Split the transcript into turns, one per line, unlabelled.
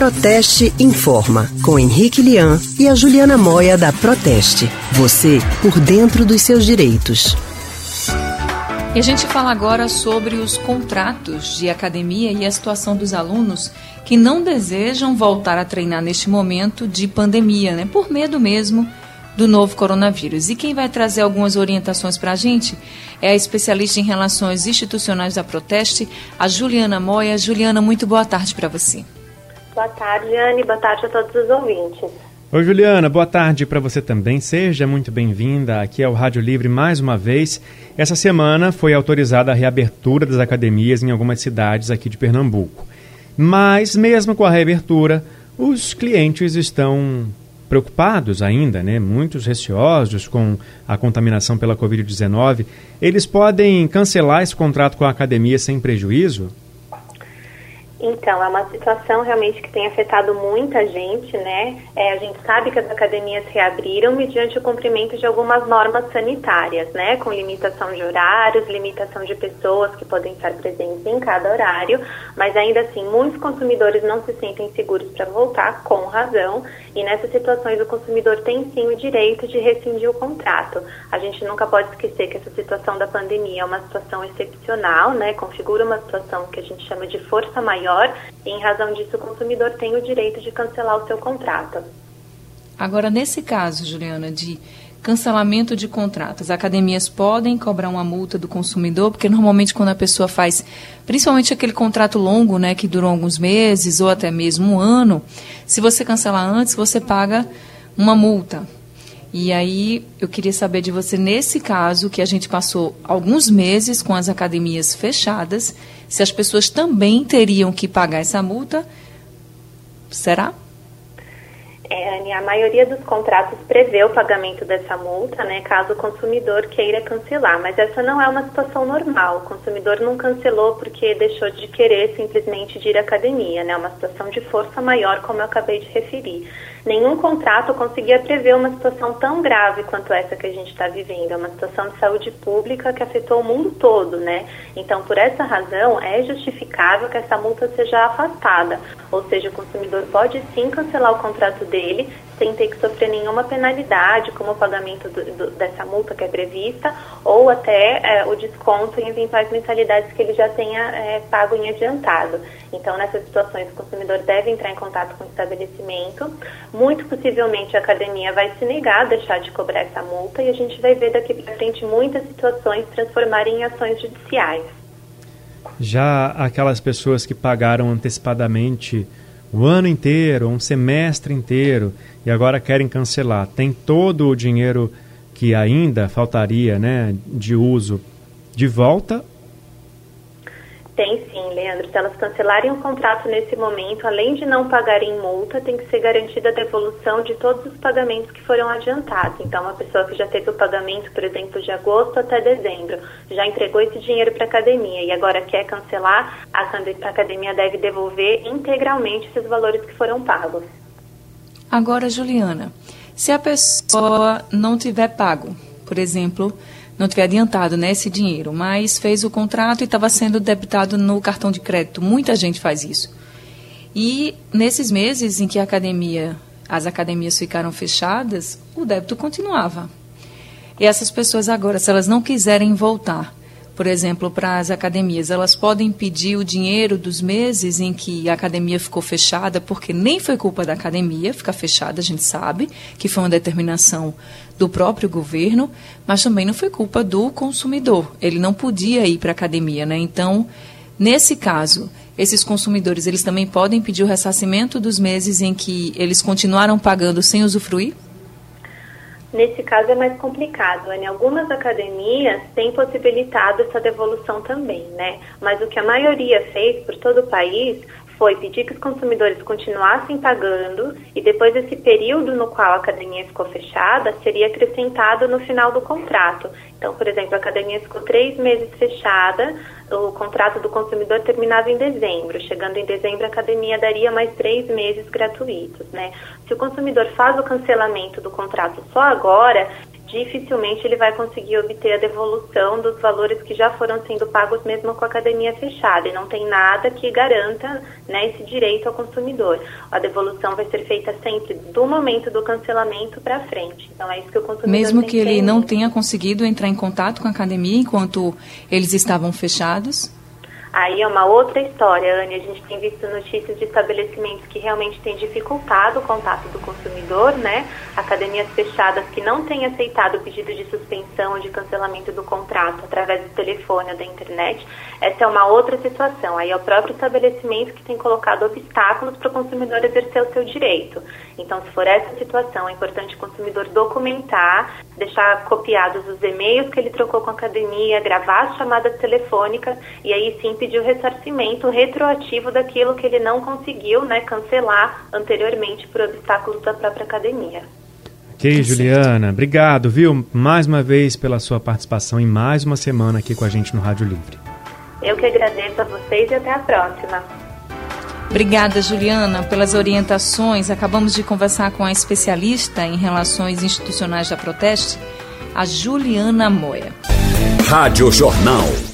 Proteste Informa, com Henrique Lian e a Juliana Moia da Proteste. Você por dentro dos seus direitos.
E a gente fala agora sobre os contratos de academia e a situação dos alunos que não desejam voltar a treinar neste momento de pandemia, né? Por medo mesmo do novo coronavírus. E quem vai trazer algumas orientações para a gente é a especialista em relações institucionais da Proteste, a Juliana Moia. Juliana, muito boa tarde para você.
Boa tarde, Anne. Boa tarde a todos os ouvintes.
Oi, Juliana. Boa tarde para você também. Seja muito bem-vinda aqui ao Rádio Livre mais uma vez. Essa semana foi autorizada a reabertura das academias em algumas cidades aqui de Pernambuco. Mas, mesmo com a reabertura, os clientes estão preocupados ainda, né? muitos receosos com a contaminação pela Covid-19. Eles podem cancelar esse contrato com a academia sem prejuízo?
Então, é uma situação realmente que tem afetado muita gente, né? É, a gente sabe que as academias reabriram mediante o cumprimento de algumas normas sanitárias, né? Com limitação de horários, limitação de pessoas que podem estar presentes em cada horário, mas ainda assim, muitos consumidores não se sentem seguros para voltar, com razão, e nessas situações o consumidor tem sim o direito de rescindir o contrato. A gente nunca pode esquecer que essa situação da pandemia é uma situação excepcional, né? Configura uma situação que a gente chama de força maior maior e, em razão disso, o consumidor tem o direito de cancelar o seu contrato.
Agora, nesse caso, Juliana, de cancelamento de contrato, as academias podem cobrar uma multa do consumidor, porque normalmente quando a pessoa faz, principalmente aquele contrato longo, né, que durou alguns meses ou até mesmo um ano, se você cancelar antes, você paga uma multa. E aí eu queria saber de você, nesse caso, que a gente passou alguns meses com as academias fechadas, se as pessoas também teriam que pagar essa multa. Será?
É, Anne, a maioria dos contratos prevê o pagamento dessa multa, né, caso o consumidor queira cancelar, mas essa não é uma situação normal. O consumidor não cancelou porque deixou de querer simplesmente de ir à academia, né, é uma situação de força maior, como eu acabei de referir. Nenhum contrato conseguia prever uma situação tão grave quanto essa que a gente está vivendo. É uma situação de saúde pública que afetou o mundo todo, né? Então, por essa razão, é justificável que essa multa seja afastada. Ou seja, o consumidor pode sim cancelar o contrato dele sem ter que sofrer nenhuma penalidade, como o pagamento do, do, dessa multa que é prevista, ou até é, o desconto em eventuais mensalidades que ele já tenha é, pago em adiantado. Então, nessas situações, o consumidor deve entrar em contato com o estabelecimento. Muito possivelmente, a academia vai se negar a deixar de cobrar essa multa e a gente vai ver daqui para frente muitas situações transformarem em ações judiciais.
Já aquelas pessoas que pagaram antecipadamente o ano inteiro, um semestre inteiro, e agora querem cancelar, tem todo o dinheiro que ainda faltaria né, de uso de volta?
Tem sim, Leandro. Se elas cancelarem o contrato nesse momento, além de não pagarem multa, tem que ser garantida a devolução de todos os pagamentos que foram adiantados. Então, uma pessoa que já teve o pagamento, por exemplo, de agosto até dezembro, já entregou esse dinheiro para a academia e agora quer cancelar, a academia deve devolver integralmente esses valores que foram pagos.
Agora, Juliana, se a pessoa não tiver pago, por exemplo, não tiver adiantado né, esse dinheiro, mas fez o contrato e estava sendo debitado no cartão de crédito, muita gente faz isso. E nesses meses em que academia, as academias ficaram fechadas, o débito continuava. E essas pessoas agora, se elas não quiserem voltar por exemplo, para as academias, elas podem pedir o dinheiro dos meses em que a academia ficou fechada, porque nem foi culpa da academia ficar fechada, a gente sabe que foi uma determinação do próprio governo, mas também não foi culpa do consumidor. Ele não podia ir para a academia, né? Então, nesse caso, esses consumidores, eles também podem pedir o ressarcimento dos meses em que eles continuaram pagando sem usufruir?
Nesse caso é mais complicado. Em algumas academias têm possibilitado essa devolução também, né? Mas o que a maioria fez por todo o país foi pedir que os consumidores continuassem pagando e depois esse período no qual a academia ficou fechada seria acrescentado no final do contrato. Então, por exemplo, a academia ficou três meses fechada, o contrato do consumidor terminava em dezembro. Chegando em dezembro, a academia daria mais três meses gratuitos, né? Se o consumidor faz o cancelamento do contrato só agora, dificilmente ele vai conseguir obter a devolução dos valores que já foram sendo pagos mesmo com a academia fechada. E não tem nada que garanta né, esse direito ao consumidor. A devolução vai ser feita sempre do momento do cancelamento para frente. Então é isso que o consumidor
Mesmo que ele não tenha conseguido entrar em contato com a academia enquanto eles estavam fechados?
Aí é uma outra história, Anne. A gente tem visto notícias de estabelecimentos que realmente têm dificultado o contato do consumidor, né? Academias fechadas que não têm aceitado o pedido de suspensão ou de cancelamento do contrato através do telefone ou da internet. Essa é uma outra situação. Aí é o próprio estabelecimento que tem colocado obstáculos para o consumidor exercer o seu direito. Então, se for essa situação, é importante o consumidor documentar, deixar copiados os e-mails que ele trocou com a academia, gravar as chamadas telefônicas e aí sim pedir o ressarcimento retroativo daquilo que ele não conseguiu né, cancelar anteriormente por obstáculos da própria academia.
Ok, Juliana. Obrigado, viu, mais uma vez pela sua participação em mais uma semana aqui com a gente no Rádio Livre.
Eu que agradeço a vocês e até a próxima.
Obrigada, Juliana, pelas orientações. Acabamos de conversar com a especialista em relações institucionais da Proteste, a Juliana Moia.
Rádio Jornal.